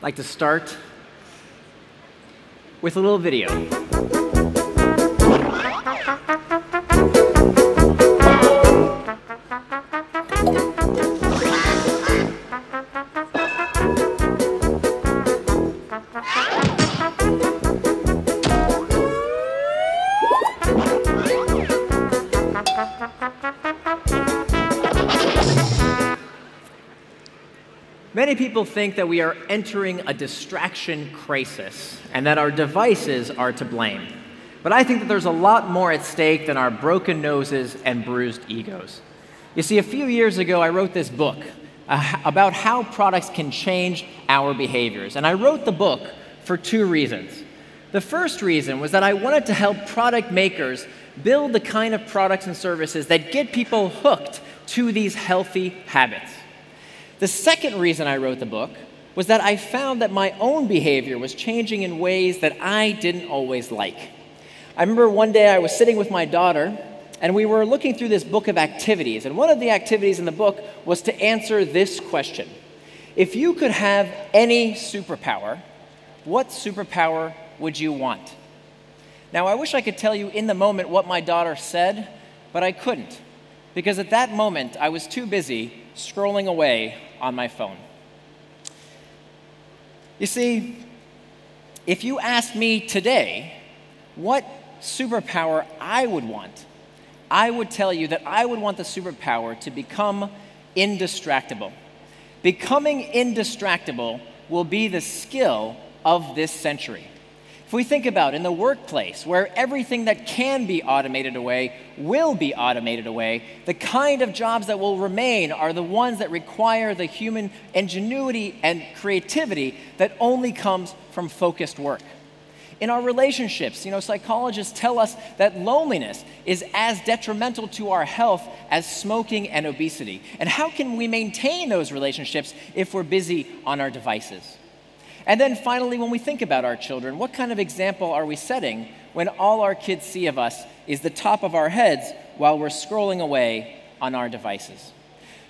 I'd like to start with a little video. Many people think that we are entering a distraction crisis and that our devices are to blame. But I think that there's a lot more at stake than our broken noses and bruised egos. You see, a few years ago, I wrote this book uh, about how products can change our behaviors. And I wrote the book for two reasons. The first reason was that I wanted to help product makers build the kind of products and services that get people hooked to these healthy habits. The second reason I wrote the book was that I found that my own behavior was changing in ways that I didn't always like. I remember one day I was sitting with my daughter and we were looking through this book of activities, and one of the activities in the book was to answer this question If you could have any superpower, what superpower would you want? Now, I wish I could tell you in the moment what my daughter said, but I couldn't, because at that moment I was too busy scrolling away on my phone. You see, if you asked me today what superpower I would want, I would tell you that I would want the superpower to become indistractable. Becoming indistractable will be the skill of this century. If we think about in the workplace, where everything that can be automated away will be automated away, the kind of jobs that will remain are the ones that require the human ingenuity and creativity that only comes from focused work. In our relationships, you know, psychologists tell us that loneliness is as detrimental to our health as smoking and obesity. And how can we maintain those relationships if we're busy on our devices? And then finally, when we think about our children, what kind of example are we setting when all our kids see of us is the top of our heads while we're scrolling away on our devices?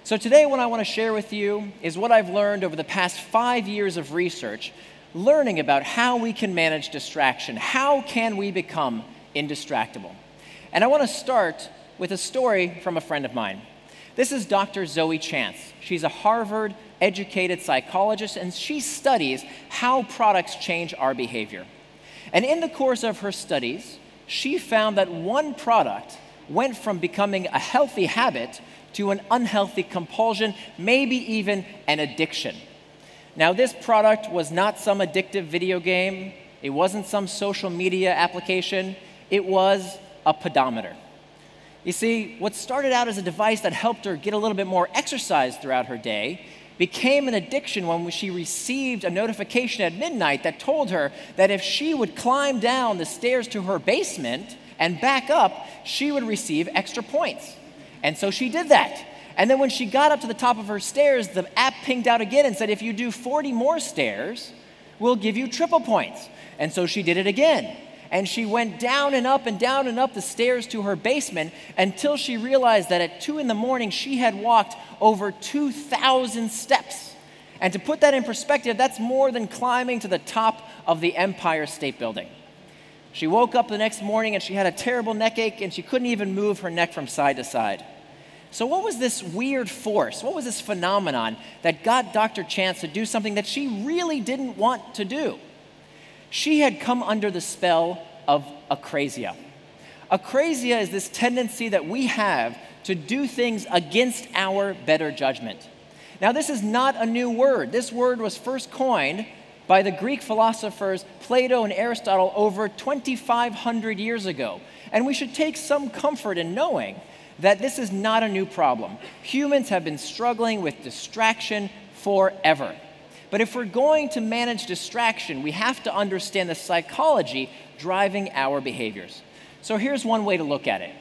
So, today, what I want to share with you is what I've learned over the past five years of research, learning about how we can manage distraction. How can we become indistractable? And I want to start with a story from a friend of mine. This is Dr. Zoe Chance. She's a Harvard educated psychologist, and she studies how products change our behavior. And in the course of her studies, she found that one product went from becoming a healthy habit to an unhealthy compulsion, maybe even an addiction. Now, this product was not some addictive video game, it wasn't some social media application, it was a pedometer. You see, what started out as a device that helped her get a little bit more exercise throughout her day became an addiction when she received a notification at midnight that told her that if she would climb down the stairs to her basement and back up, she would receive extra points. And so she did that. And then when she got up to the top of her stairs, the app pinged out again and said, if you do 40 more stairs, we'll give you triple points. And so she did it again and she went down and up and down and up the stairs to her basement until she realized that at 2 in the morning she had walked over 2,000 steps. And to put that in perspective, that's more than climbing to the top of the Empire State Building. She woke up the next morning and she had a terrible neck ache and she couldn't even move her neck from side to side. So, what was this weird force? What was this phenomenon that got Dr. Chance to do something that she really didn't want to do? She had come under the spell of acrasia. Acrasia is this tendency that we have to do things against our better judgment. Now, this is not a new word. This word was first coined by the Greek philosophers Plato and Aristotle over 2,500 years ago. And we should take some comfort in knowing that this is not a new problem. Humans have been struggling with distraction forever. But if we're going to manage distraction, we have to understand the psychology driving our behaviors. So here's one way to look at it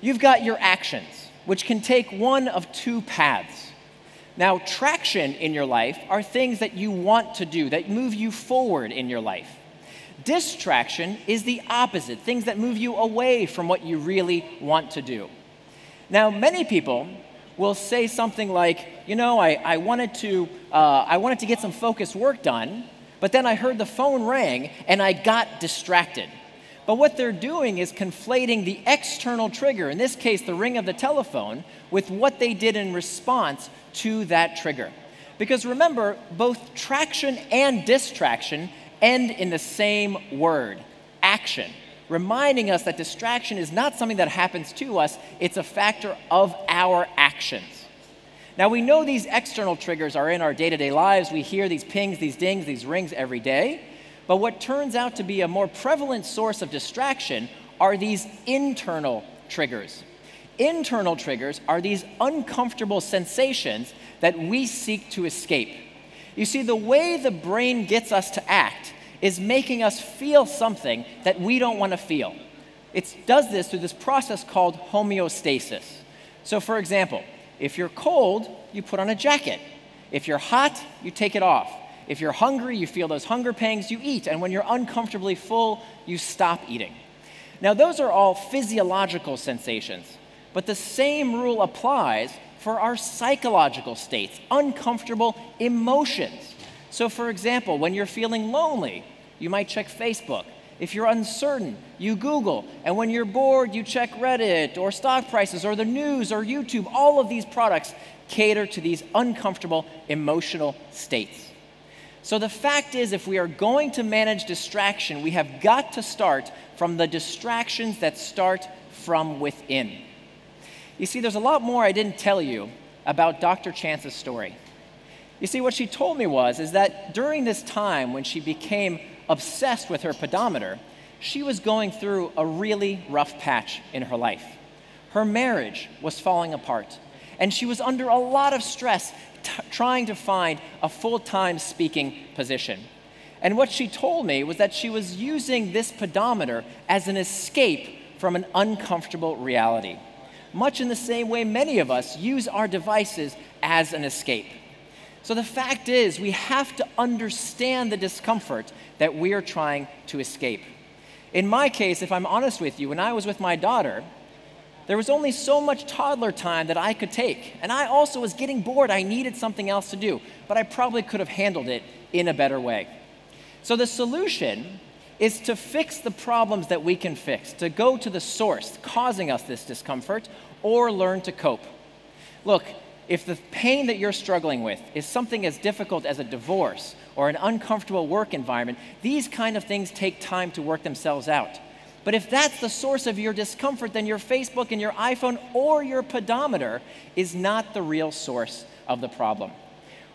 you've got your actions, which can take one of two paths. Now, traction in your life are things that you want to do, that move you forward in your life. Distraction is the opposite, things that move you away from what you really want to do. Now, many people will say something like, you know, I, I, wanted to, uh, I wanted to get some focused work done, but then I heard the phone ring and I got distracted. But what they're doing is conflating the external trigger, in this case, the ring of the telephone, with what they did in response to that trigger. Because remember, both traction and distraction end in the same word action, reminding us that distraction is not something that happens to us, it's a factor of our actions. Now, we know these external triggers are in our day to day lives. We hear these pings, these dings, these rings every day. But what turns out to be a more prevalent source of distraction are these internal triggers. Internal triggers are these uncomfortable sensations that we seek to escape. You see, the way the brain gets us to act is making us feel something that we don't want to feel. It does this through this process called homeostasis. So, for example, if you're cold, you put on a jacket. If you're hot, you take it off. If you're hungry, you feel those hunger pangs, you eat. And when you're uncomfortably full, you stop eating. Now, those are all physiological sensations, but the same rule applies for our psychological states, uncomfortable emotions. So, for example, when you're feeling lonely, you might check Facebook. If you're uncertain, you Google. And when you're bored, you check Reddit or stock prices or the news or YouTube. All of these products cater to these uncomfortable emotional states. So the fact is, if we are going to manage distraction, we have got to start from the distractions that start from within. You see, there's a lot more I didn't tell you about Dr. Chance's story. You see, what she told me was is that during this time when she became obsessed with her pedometer, she was going through a really rough patch in her life. Her marriage was falling apart, and she was under a lot of stress trying to find a full time speaking position. And what she told me was that she was using this pedometer as an escape from an uncomfortable reality, much in the same way many of us use our devices as an escape. So the fact is, we have to understand the discomfort that we are trying to escape. In my case, if I'm honest with you, when I was with my daughter, there was only so much toddler time that I could take. And I also was getting bored. I needed something else to do, but I probably could have handled it in a better way. So the solution is to fix the problems that we can fix, to go to the source causing us this discomfort, or learn to cope. Look, if the pain that you're struggling with is something as difficult as a divorce or an uncomfortable work environment, these kind of things take time to work themselves out. But if that's the source of your discomfort, then your Facebook and your iPhone or your pedometer is not the real source of the problem.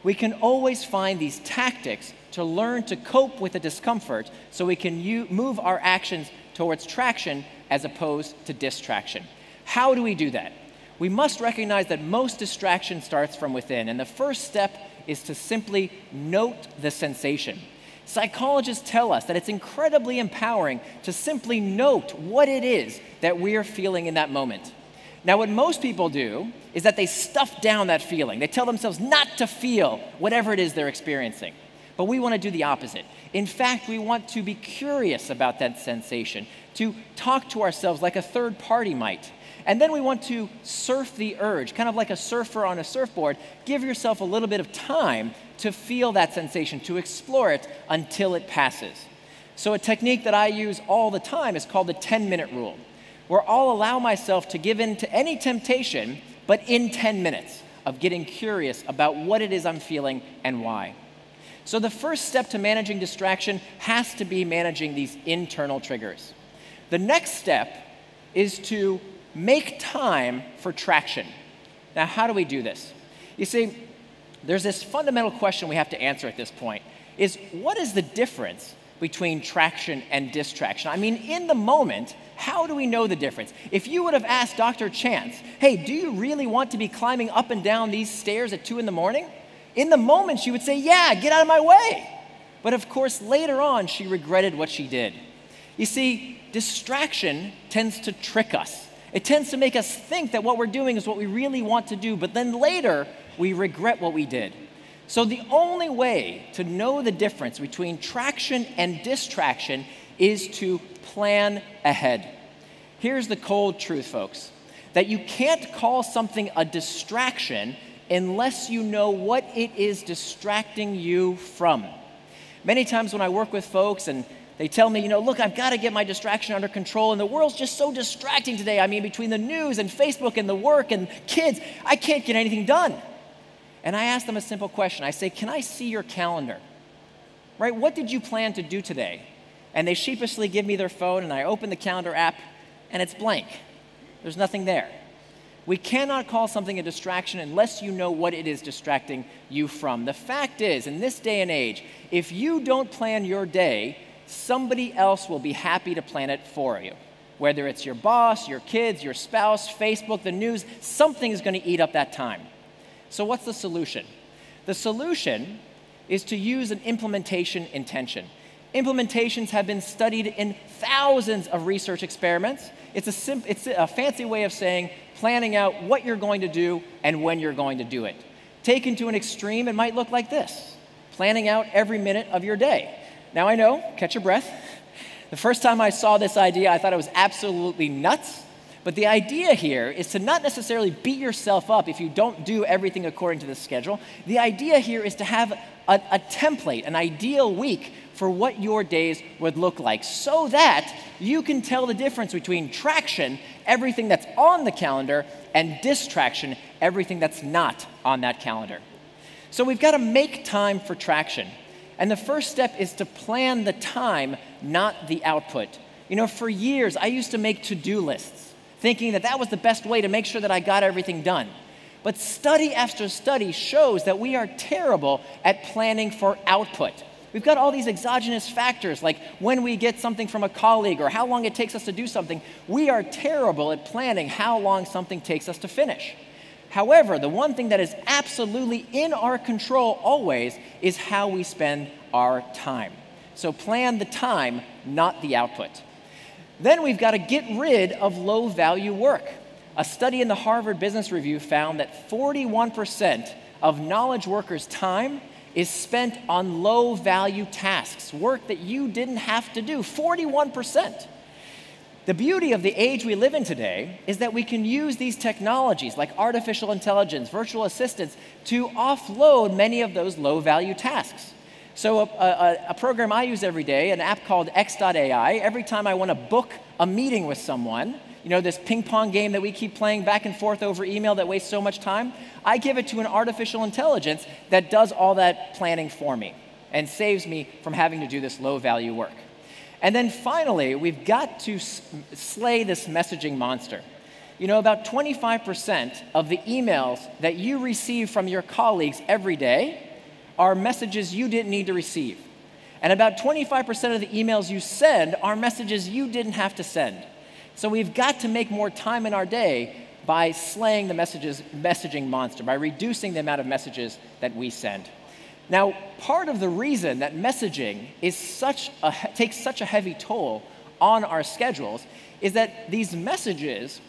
We can always find these tactics to learn to cope with the discomfort so we can move our actions towards traction as opposed to distraction. How do we do that? We must recognize that most distraction starts from within. And the first step is to simply note the sensation. Psychologists tell us that it's incredibly empowering to simply note what it is that we're feeling in that moment. Now, what most people do is that they stuff down that feeling. They tell themselves not to feel whatever it is they're experiencing. But we want to do the opposite. In fact, we want to be curious about that sensation, to talk to ourselves like a third party might and then we want to surf the urge, kind of like a surfer on a surfboard. Give yourself a little bit of time to feel that sensation, to explore it until it passes. So, a technique that I use all the time is called the 10 minute rule, where I'll allow myself to give in to any temptation, but in 10 minutes of getting curious about what it is I'm feeling and why. So, the first step to managing distraction has to be managing these internal triggers. The next step is to make time for traction. Now, how do we do this? You see, there's this fundamental question we have to answer at this point is what is the difference between traction and distraction? I mean, in the moment, how do we know the difference? If you would have asked Dr. Chance, hey, do you really want to be climbing up and down these stairs at 2 in the morning? In the moment, she would say, yeah, get out of my way. But of course, later on, she regretted what she did. You see, distraction tends to trick us. It tends to make us think that what we're doing is what we really want to do, but then later we regret what we did. So, the only way to know the difference between traction and distraction is to plan ahead. Here's the cold truth, folks that you can't call something a distraction unless you know what it is distracting you from. Many times when I work with folks and they tell me, you know, look, I've got to get my distraction under control, and the world's just so distracting today. I mean, between the news and Facebook and the work and kids, I can't get anything done. And I ask them a simple question I say, Can I see your calendar? Right? What did you plan to do today? And they sheepishly give me their phone, and I open the calendar app, and it's blank. There's nothing there. We cannot call something a distraction unless you know what it is distracting you from. The fact is, in this day and age, if you don't plan your day, somebody else will be happy to plan it for you. Whether it's your boss, your kids, your spouse, Facebook, the news, something is going to eat up that time. So, what's the solution? The solution is to use an implementation intention. Implementations have been studied in thousands of research experiments. It's a, sim- it's a fancy way of saying planning out what you're going to do and when you're going to do it. Taken to an extreme, it might look like this planning out every minute of your day. Now, I know, catch your breath. The first time I saw this idea, I thought it was absolutely nuts. But the idea here is to not necessarily beat yourself up if you don't do everything according to the schedule. The idea here is to have a, a, template, an ideal week for what your days would look like so that you can tell the difference between traction, everything that's on the calendar, and distraction, everything that's not on that calendar. So we've got to make time for traction. And the first step is to plan the time, not the output. You know, for years, I used to make to do lists, thinking that that was the best way to make sure that I got everything done. But study after study shows that we are terrible at planning for output. We've got all these exogenous factors, like when we get something from a colleague or how long it takes us to do something. We are terrible at planning how long something takes us to finish. However, the one thing that is absolutely in our control always is how we spend our time. So plan the time, not the output. Then we've got to get rid of low value work. A study in the Harvard Business Review found that 41% of knowledge workers' time is spent on low value tasks, work that you didn't have to do. 41%. The beauty of the age we live in today is that we can use these technologies like artificial intelligence, virtual assistants, to offload many of those low value tasks. So, a, a, a, program I use every day, an app called X.AI, every time I want to book a meeting with someone, you know, this ping pong game that we keep playing back and forth over email that wastes so much time, I give it to an artificial intelligence that does all that planning for me and saves me from having to do this low value work. And then finally, we've got to slay this messaging monster. You know, about 25% of the emails that you receive from your colleagues every day are messages you didn't need to receive. And about 25% of the emails you send are messages you didn't have to send. So we've got to make more time in our day by slaying the messages, messaging monster, by reducing the amount of messages that we send. Now, part of the reason that messaging is such a, takes such a heavy toll on our schedules is that these messages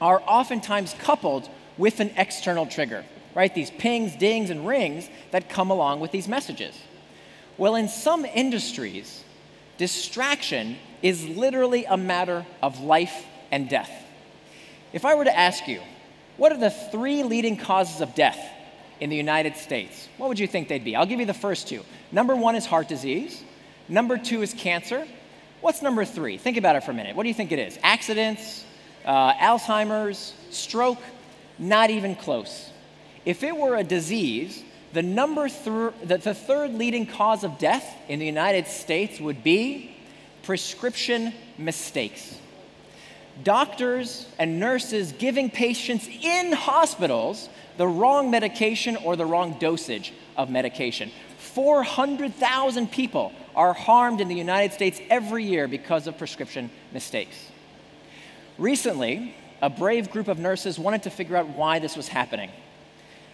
are oftentimes coupled with an external trigger, right? These pings, dings, and rings that come along with these messages. Well, in some industries, distraction is literally a matter of life and death. If I were to ask you, what are the three leading causes of death in the United States, what would you think they'd be? I'll give you the first two. Number one is heart disease, number two is cancer. What's number three? Think about it for a minute. What do you think it is? Accidents, uh, Alzheimer's, stroke? Not even close. If it were a disease, the, number th- the, the third leading cause of death in the United States would be prescription mistakes. Doctors and nurses giving patients in hospitals the wrong medication or the wrong dosage of medication. 400,000 people are harmed in the United States every year because of prescription mistakes. Recently, a brave group of nurses wanted to figure out why this was happening.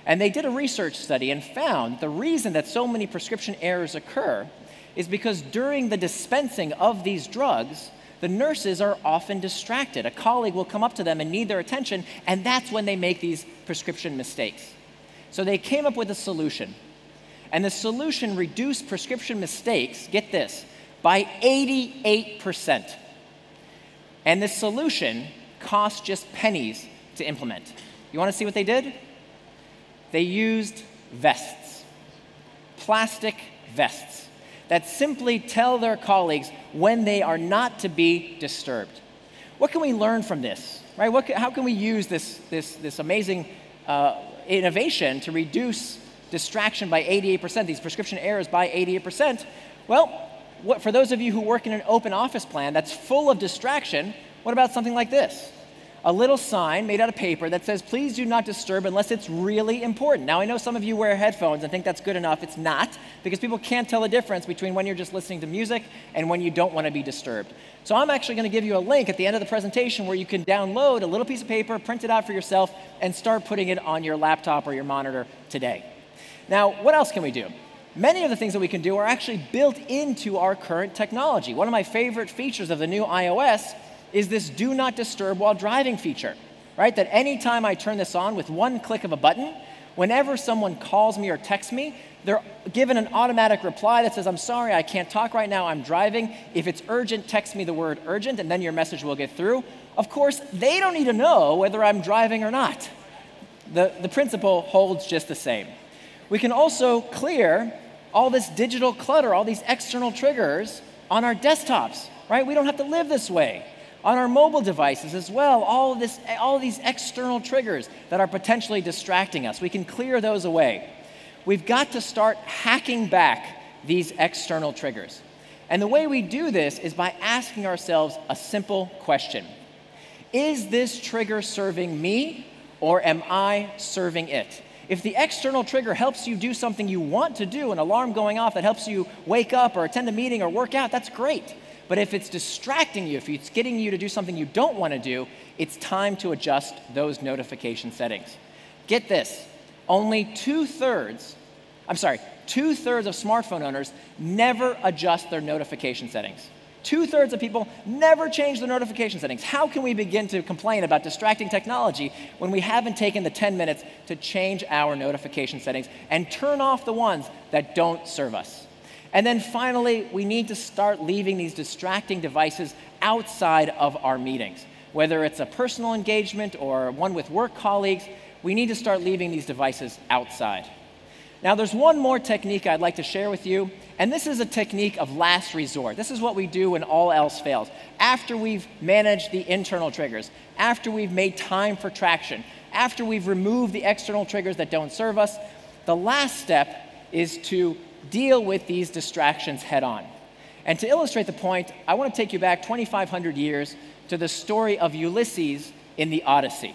And they did a research study and found the reason that so many prescription errors occur is because during the dispensing of these drugs, the nurses are often distracted. A colleague will come up to them and need their attention, and that's when they make these prescription mistakes. So they came up with a solution. And the solution reduced prescription mistakes, get this, by 88%. And the solution cost just pennies to implement. You want to see what they did? They used vests, plastic vests, that simply tell their colleagues when they are not to be disturbed. What can we learn from this? Right? What, how can we use this, this, this amazing uh, innovation to reduce distraction by 88%, these prescription errors by 88%? Well, what, for those of you who work in an open office plan that's full of distraction, what about something like this? A little sign made out of paper that says, please do not disturb unless it's really important. Now, I know some of you wear headphones and think that's good enough. It's not, because people can't tell the difference between when you're just listening to music and when you don't want to be disturbed. So, I'm actually going to give you a link at the end of the presentation where you can download a little piece of paper, print it out for yourself, and start putting it on your laptop or your monitor today. Now, what else can we do? Many of the things that we can do are actually built into our current technology. One of my favorite features of the new iOS is this do not disturb while driving feature, right? That anytime I turn this on with one click of a button, whenever someone calls me or texts me, they're given an automatic reply that says, I'm sorry, I can't talk right now, I'm driving. If it's urgent, text me the word urgent, and then your message will get through. Of course, they don't need to know whether I'm driving or not. The, the principle holds just the same. We can also clear all this digital clutter, all these external triggers on our desktops, right? We don't have to live this way on our mobile devices as well, all, this, all these external triggers that are potentially distracting us. We can clear those away. We've got to start hacking back these external triggers. And the way we do this is by asking ourselves a simple question Is this trigger serving me or am I serving it? If the external trigger helps you do something you want to do, an alarm going off that helps you wake up or attend a meeting or work out, that's great. But if it's distracting you, if it's getting you to do something you don't want to do, it's time to adjust those notification settings. Get this only two thirds, I'm sorry, two thirds of smartphone owners never adjust their notification settings. Two thirds of people never change their notification settings. How can we begin to complain about distracting technology when we haven't taken the 10 minutes to change our notification settings and turn off the ones that don't serve us? And then finally, we need to start leaving these distracting devices outside of our meetings. Whether it's a personal engagement or one with work colleagues, we need to start leaving these devices outside. Now, there's one more technique I'd like to share with you, and this is a technique of last resort. This is what we do when all else fails. After we've managed the internal triggers, after we've made time for traction, after we've removed the external triggers that don't serve us, the last step is to deal with these distractions head on. And to illustrate the point, I want to take you back 2,500 years to the story of Ulysses in the Odyssey.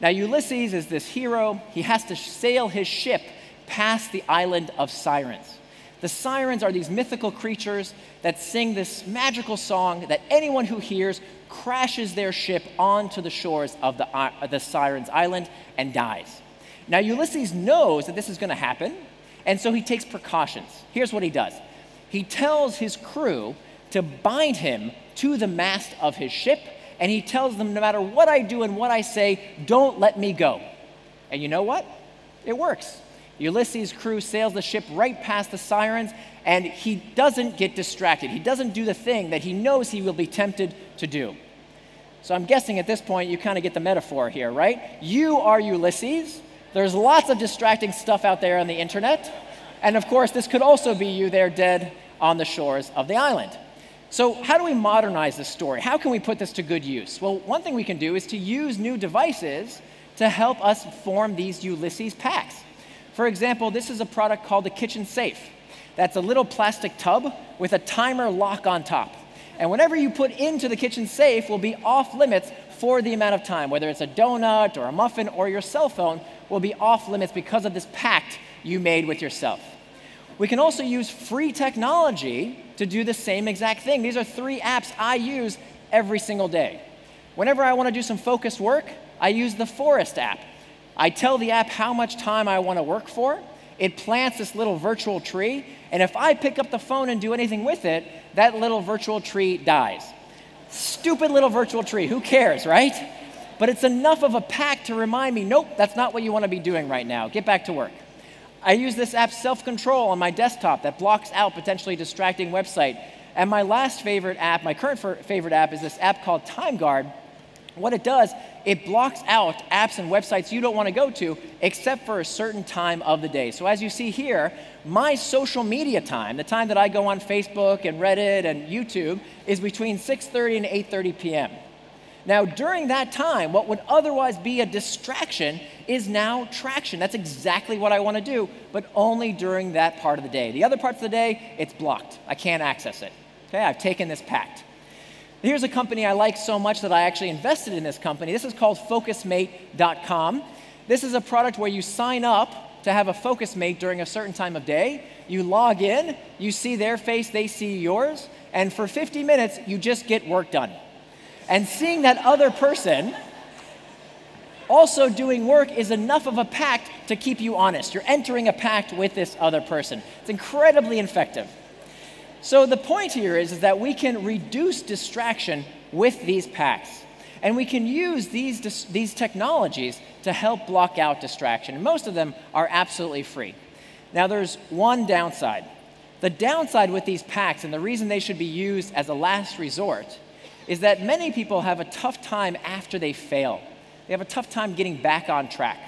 Now, Ulysses is this hero. He has to sail his ship past the island of Sirens. The sirens are these mythical creatures that sing this magical song that anyone who hears crashes their ship onto the shores of the, uh, the Sirens Island and dies. Now, Ulysses knows that this is going to happen and so he takes precautions. Here's what he does he tells his crew to bind him to the mast of his ship, and he tells them, no matter what I do and what I say, don't let me go. And you know what? It works. Ulysses' crew sails the ship right past the sirens, and he doesn't get distracted. He doesn't do the thing that he knows he will be tempted to do. So I'm guessing at this point you kind of get the metaphor here, right? You are Ulysses, there's lots of distracting stuff out there on the internet. And of course, this could also be you there dead on the shores of the island. So, how do we modernize this story? How can we put this to good use? Well, one thing we can do is to use new devices to help us form these Ulysses pacts. For example, this is a product called the Kitchen Safe. That's a little plastic tub with a timer lock on top. And whatever you put into the kitchen safe will be off limits for the amount of time, whether it's a donut or a muffin or your cell phone will be off limits because of this pact you made with yourself. We can also use free technology to do the same exact thing. These are three apps I use every single day. Whenever I want to do some focused work, I use the Forest app. I tell the app how much time I want to work for. It plants this little virtual tree, and if I pick up the phone and do anything with it, that little virtual tree dies. Stupid little virtual tree, who cares, right? But it's enough of a pact to remind me nope, that's not what you want to be doing right now. Get back to work. I use this app Self Control on my desktop that blocks out potentially distracting website. And my last favorite app, my current favorite app, is this app called TimeGuard, What it does, it blocks out apps and websites you don't want to go to except for a certain time of the day. So as you see here, my social media time, the time that I go on Facebook and Reddit and YouTube, is between 6:30 and 8:30 p.m. Now, during that time, what would otherwise be a distraction is now traction. That's exactly what I want to do, but only during that part of the day. The other parts of the day, it's blocked. I can't access it. Okay, I've taken this pact. Here's a company I like so much that I actually invested in this company. This is called FocusMate.com. This is a product where you sign up to have a focus mate during a certain time of day. You log in, you see their face, they see yours, and for 50 minutes, you just get work done. And seeing that other person also doing work is enough of a pact to keep you honest. You're entering a pact with this other person. It's incredibly effective. So the point here is, is that we can reduce distraction with these pacts. And we can use these, these technologies to help block out distraction. And most of them are absolutely free. Now, there's one downside. The downside with these pacts, and the reason they should be used as a last resort, is that many people have a tough time after they fail. They have a tough time getting back on track.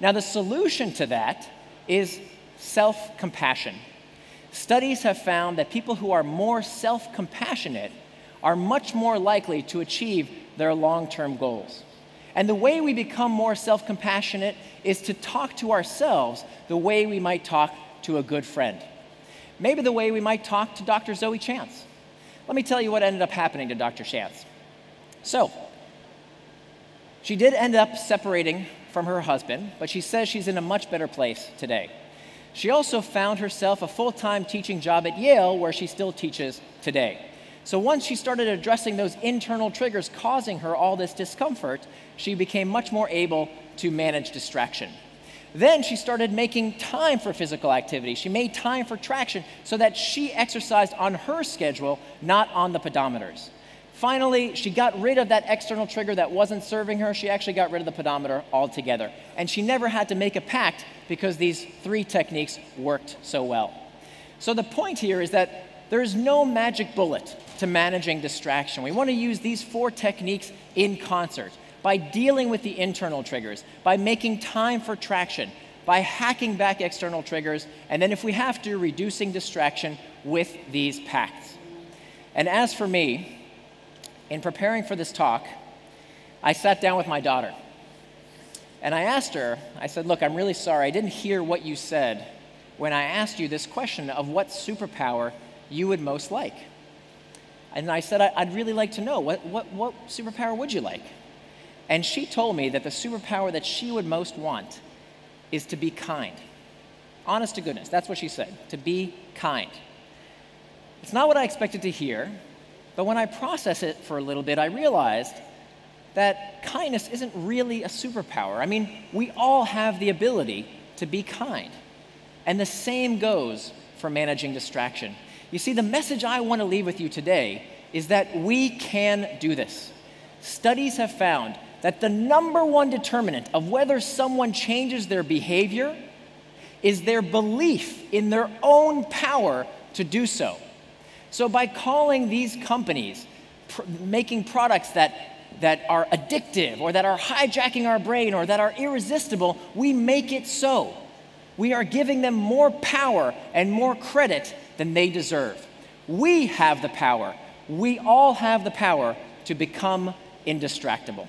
Now, the solution to that is self compassion. Studies have found that people who are more self compassionate are much more likely to achieve their long term goals. And the way we become more self compassionate is to talk to ourselves the way we might talk to a good friend. Maybe the way we might talk to Dr. Zoe Chance. Let me tell you what ended up happening to Dr. Chance. So, she did end up separating from her husband, but she says she's in a much better place today. She also found herself a full time teaching job at Yale, where she still teaches today. So once she started addressing those internal triggers causing her all this discomfort, she became much more able to manage distraction. Then she started making time for physical activity. She made time for traction so that she exercised on her schedule, not on the pedometers. Finally, she got rid of that external trigger that wasn't serving her. She actually got rid of the pedometer altogether. And she never had to make a pact because these three techniques worked so well. So the point here is that there's no magic bullet to managing distraction. We want to use these four techniques in concert by dealing with the internal triggers, by making time for traction, by hacking back external triggers, and then if we have to, reducing distraction with these pacts. And as for me, in preparing for this talk, I sat down with my daughter. And I asked her, I said, Look, I'm really sorry. I didn't hear what you said when I asked you this question of what superpower you would most like. And I said, I'd really like to know what, what, what superpower would you like? And she told me that the superpower that she would most want is to be kind. Honest to goodness, that's what she said, to be kind. It's not what I expected to hear, but when I process it for a little bit, I realized that kindness isn't really a superpower. I mean, we all have the ability to be kind. And the same goes for managing distraction. You see, the message I want to leave with you today is that we can do this. Studies have found that the number one determinant of whether someone changes their behavior is their belief in their own power to do so. So, by calling these companies, pr- making products that, that are addictive or that are hijacking our brain or that are irresistible, we make it so. We are giving them more power and more credit than they deserve. We have the power. We all have the power to become indistractable.